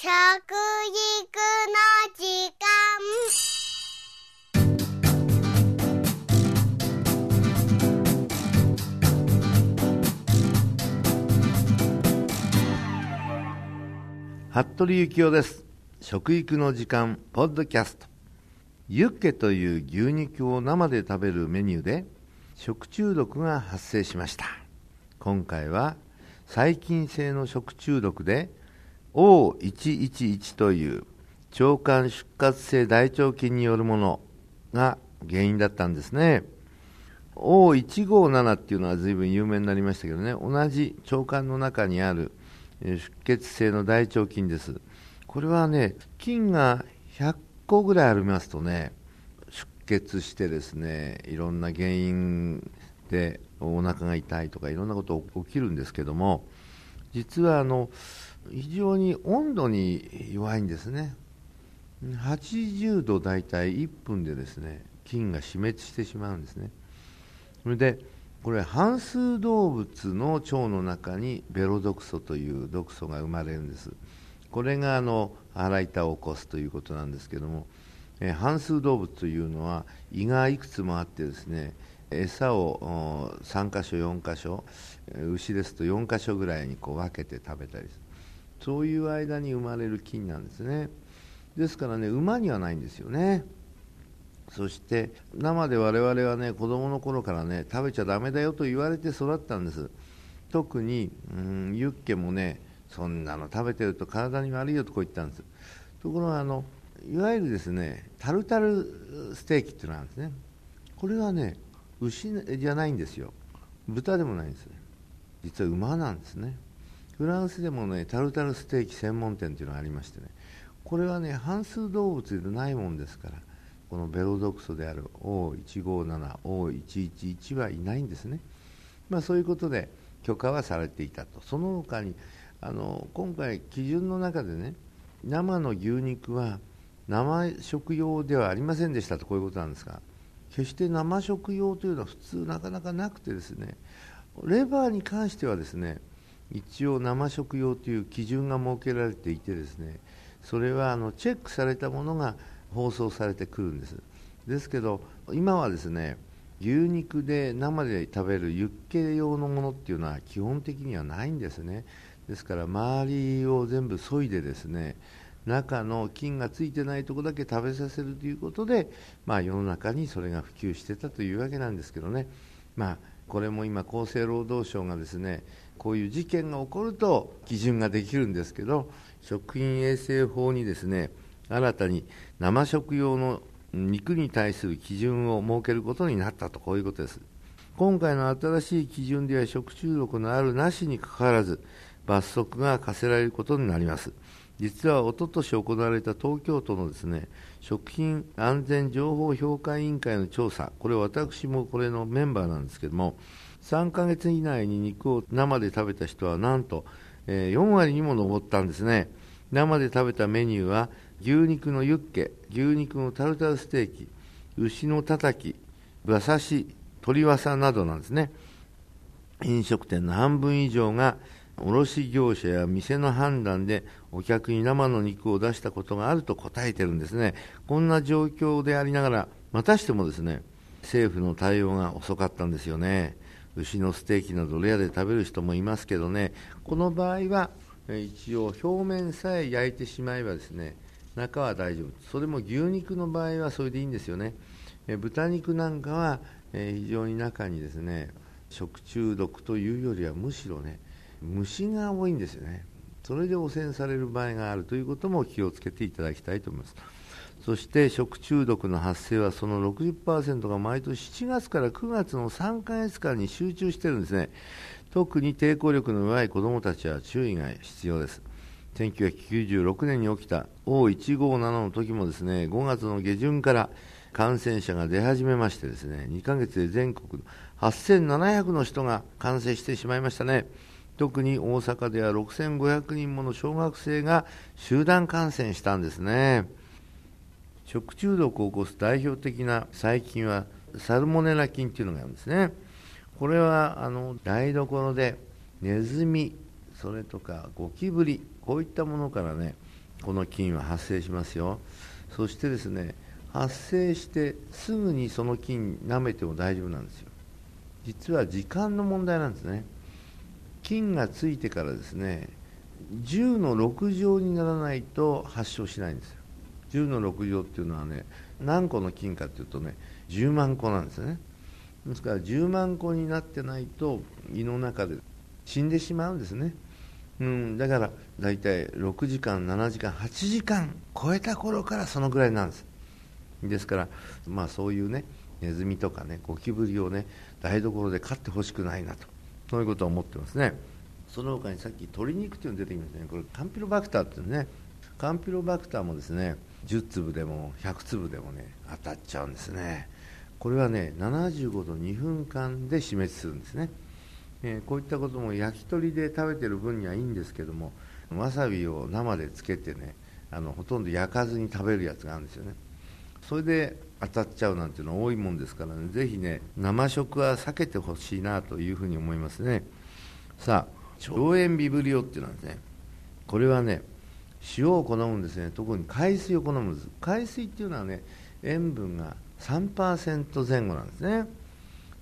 食育の時間。服部幸男です。食育の時間ポッドキャスト。ユッケという牛肉を生で食べるメニューで食中毒が発生しました。今回は細菌性の食中毒で O111 という腸管出血性大腸菌によるものが原因だったんですね。O157 っていうのは随分有名になりましたけどね。同じ腸管の中にある出血性の大腸菌です。これはね菌が100個ぐらいありますとね出血してですねいろんな原因でお腹が痛いとかいろんなこと起きるんですけども実はあの非常に温度に弱いんですね。80度大体1分でですね菌が死滅してしまうんですね。それでこれ半数動物の腸の中にベロ毒素という毒素が生まれるんです。これがあの腹痛を起こすということなんですけども、え半数動物というのは胃がいくつもあってですね餌を3箇所4箇所牛ですと4箇所ぐらいにこう分けて食べたりする。そういう間に生まれる菌なんですね。ですからね馬にはないんですよね。そして生で我々はね子供の頃からね食べちゃだめだよと言われて育ったんです。特に、うん、ユッケもねそんなの食べてると体に悪いよとこう言ったんです。ところがあのいわゆるですねタルタルステーキっていうのがあるんですね。これはね牛じゃないんですよ。豚でもないんですね。実は馬なんですね。フランスでもねタルタルステーキ専門店っていうのがありましてね。これはね半数動物でないもんですからこのベロ毒素である O157、O111 はいないんですね、まあ、そういうことで許可はされていたと。その他にあの今回基準の中でね生の牛肉は生食用ではありませんでしたとこういうことなんですが決して生食用というのは普通なかなかなくてですねレバーに関してはですね一応生食用という基準が設けられていてですねそれはあのチェックされたものが放送されてくるんです。ですけど今はですね牛肉で生で食べるユッケ用のものっていうのは基本的にはないんですね。ですから周りを全部削いでですね中の菌がついてないところだけ食べさせるということで、まあ、世の中にそれが普及してたというわけなんですけどね、まあ、これも今、厚生労働省がですねこういう事件が起こると基準ができるんですけど食品衛生法にですね新たに生食用の肉に対する基準を設けることになったと。こういうことです。今回の新しい基準では食中毒のあるなしにかかわらず罰則が課せられることになります。実はおととし行われた東京都のですね食品安全情報評価委員会の調査、これ私もこれのメンバーなんですけども、3ヶ月以内に肉を生で食べた人はなんと、え、4割にも上ったんですね。生で食べたメニューは牛肉のユッケ、牛肉のタルタルステーキ、牛のたたき、馬刺し、鶏わさなどなんですね。飲食店の半分以上が卸業者や店の判断でお客に生の肉を出したことがあると答えてるんですね。こんな状況でありながら、またしてもですね、政府の対応が遅かったんですよね。牛のステーキなどレアで食べる人もいますけどね、この場合は一応表面さえ焼いてしまえばですね、中は大丈夫。それも牛肉の場合はそれでいいんですよね。え豚肉なんかは、え非常に中にですね、食中毒というよりはむしろね、虫が多いんですよね。それで汚染される場合があるということも気をつけていただきたいと思います。そして食中毒の発生はその60%が毎年7月から9月の3ヶ月間に集中しているんですね。特に抵抗力の弱い子どもたちは注意が必要です。1996年に起きた O157 の時もですね、5月の下旬から感染者が出始めましてですね、2ヶ月で全国8700の人が感染してしまいましたね。特に大阪では6500人もの小学生が集団感染したんですね。食中毒を起こす代表的な細菌はサルモネラ菌というのがあるんですね。これはあの台所でネズミそれとかゴキブリこういったものからねこの菌は発生しますよ。そしてですね発生してすぐにその菌舐めても大丈夫なんですよ。実は時間の問題なんですね。菌がついてからですね10の6乗にならないと発症しないんですよ。10の6乗っていうのはね何個の菌かというとね10万個なんですね。ですから10万個になってないと胃の中で死んでしまうんですね、うん、だから大体6時間7時間8時間超えた頃からそのぐらいなんです。ですから、まあ、そういうねネズミとかねゴキブリをね台所で飼ってほしくないなと。そういうことを思ってますね。その他にさっき鶏肉っていうの出てきましたね。これカンピロバクターっていうね。カンピロバクターもですね10粒でも100粒でもね当たっちゃうんですね。これはね75度2分間で死滅するんですね、えー、こういったことも焼き鳥で食べてる分にはいいんですけどもわさびを生でつけてねあのほとんど焼かずに食べるやつがあるんですよね。それで当たっちゃうなんていうのは多いもんですからね。ぜひね生食は避けてほしいなというふうに思いますね。さあ腸炎ビブリオっていうのはですねこれはね塩を好むんですね。特に海水を好むんです。海水っていうのはね塩分が3%前後なんですね。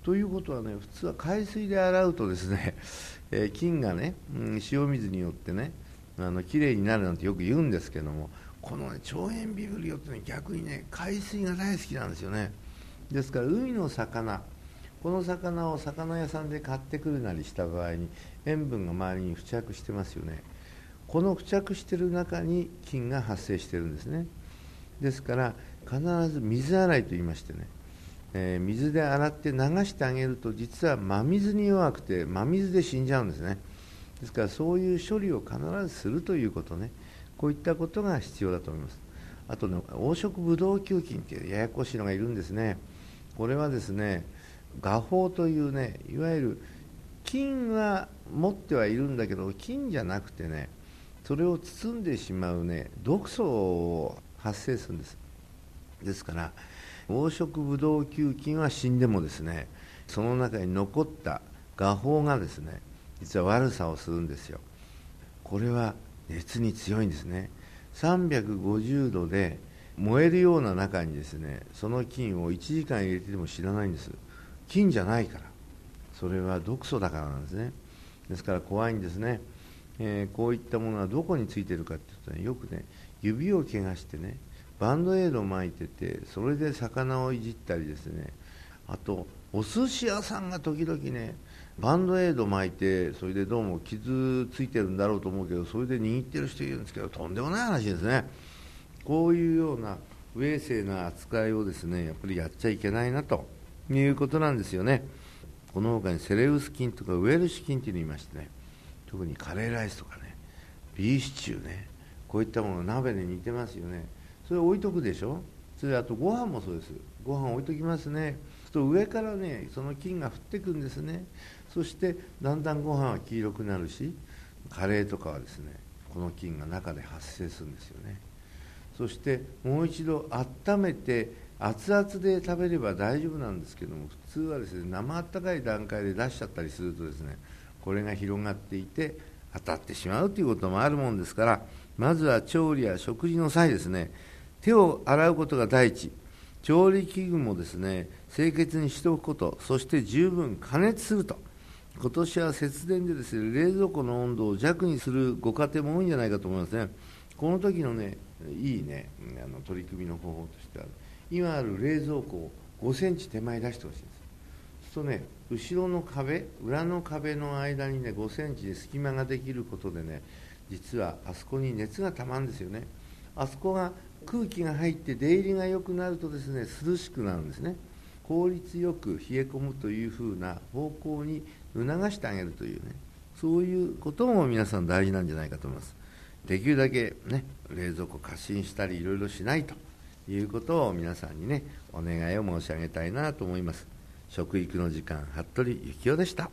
ということはね普通は海水で洗うとですね、えー、菌がね、うん、塩水によってねあの綺麗になるなんてよく言うんですけどもこの、ね、腸炎ビブリオって、ね、逆にね海水が大好きなんですよね。ですから海の魚この魚を魚屋さんで買ってくるなりした場合に塩分が周りに付着してますよね。この付着している中に菌が発生しているんですね。ですから必ず水洗いと言いましてね、えー、水で洗って流してあげると実は真水に弱くて真水で死んじゃうんですね。ですからそういう処理を必ずするということね。こういったことが必要だと思います。あとね黄色ブドウ球菌っていうややこしいのがいるんですね。これはですね画法というねいわゆる菌は持ってはいるんだけど菌じゃなくてねそれを包んでしまうね毒素を発生するんです。ですから黄色ブドウ球菌は死んでもですねその中に残った画法がですね実は悪さをするんですよ。これは熱に強いんですね。350度で燃えるような中にですねその菌を1時間入れてても知らないんです。菌じゃないから。それは毒素だからなんですね。ですから怖いんですね。えー、こういったものはどこについてるかっていうと、ね、よくね指を怪我してねバンドエイドを巻いててそれで魚をいじったりですねあとお寿司屋さんが時々ねバンドエイド巻いてそれでどうも傷ついてるんだろうと思うけどそれで握ってる人いるんですけどとんでもない話ですね。こういうような不衛生な扱いをですねやっぱりやっちゃいけないなということなんですよね。この他にセレウス菌とかウエルシ菌っていうのいましてね特にカレーライスとかねビーシチューねこういったもの鍋で煮てますよね。それ置いとくでしょ。それであとご飯もそうです。ご飯置いときますね。と上からねその菌が降ってくんですね。そしてだんだんご飯は黄色くなるしカレーとかはですねこの菌が中で発生するんですよね。そしてもう一度温めて熱々で食べれば大丈夫なんですけども普通はですね生あったかい段階で出しちゃったりするとですねこれが広がっていて当たってしまうということもあるもんですからまずは調理や食事の際ですね手を洗うことが第一。調理器具もですね清潔にしておくことそして十分加熱すると。今年は節電でですね冷蔵庫の温度を弱にするご家庭も多いんじゃないかと思いますね。この時のねいいねあの取り組みの方法としては今ある冷蔵庫を5センチ手前出してほしいんです。そうするとね後ろの壁裏の壁の間にね5センチで隙間ができることでね実はあそこに熱がたまるんですよね。あそこが空気が入って出入りが良くなるとですね涼しくなるんですね。効率よく冷え込むというふうな方向に促してあげるというねそういうことも皆さん大事なんじゃないかと思います。できるだけね冷蔵庫過信したりいろいろしないということを皆さんにねお願いを申し上げたいなと思います。食育の時間服部幸男でした。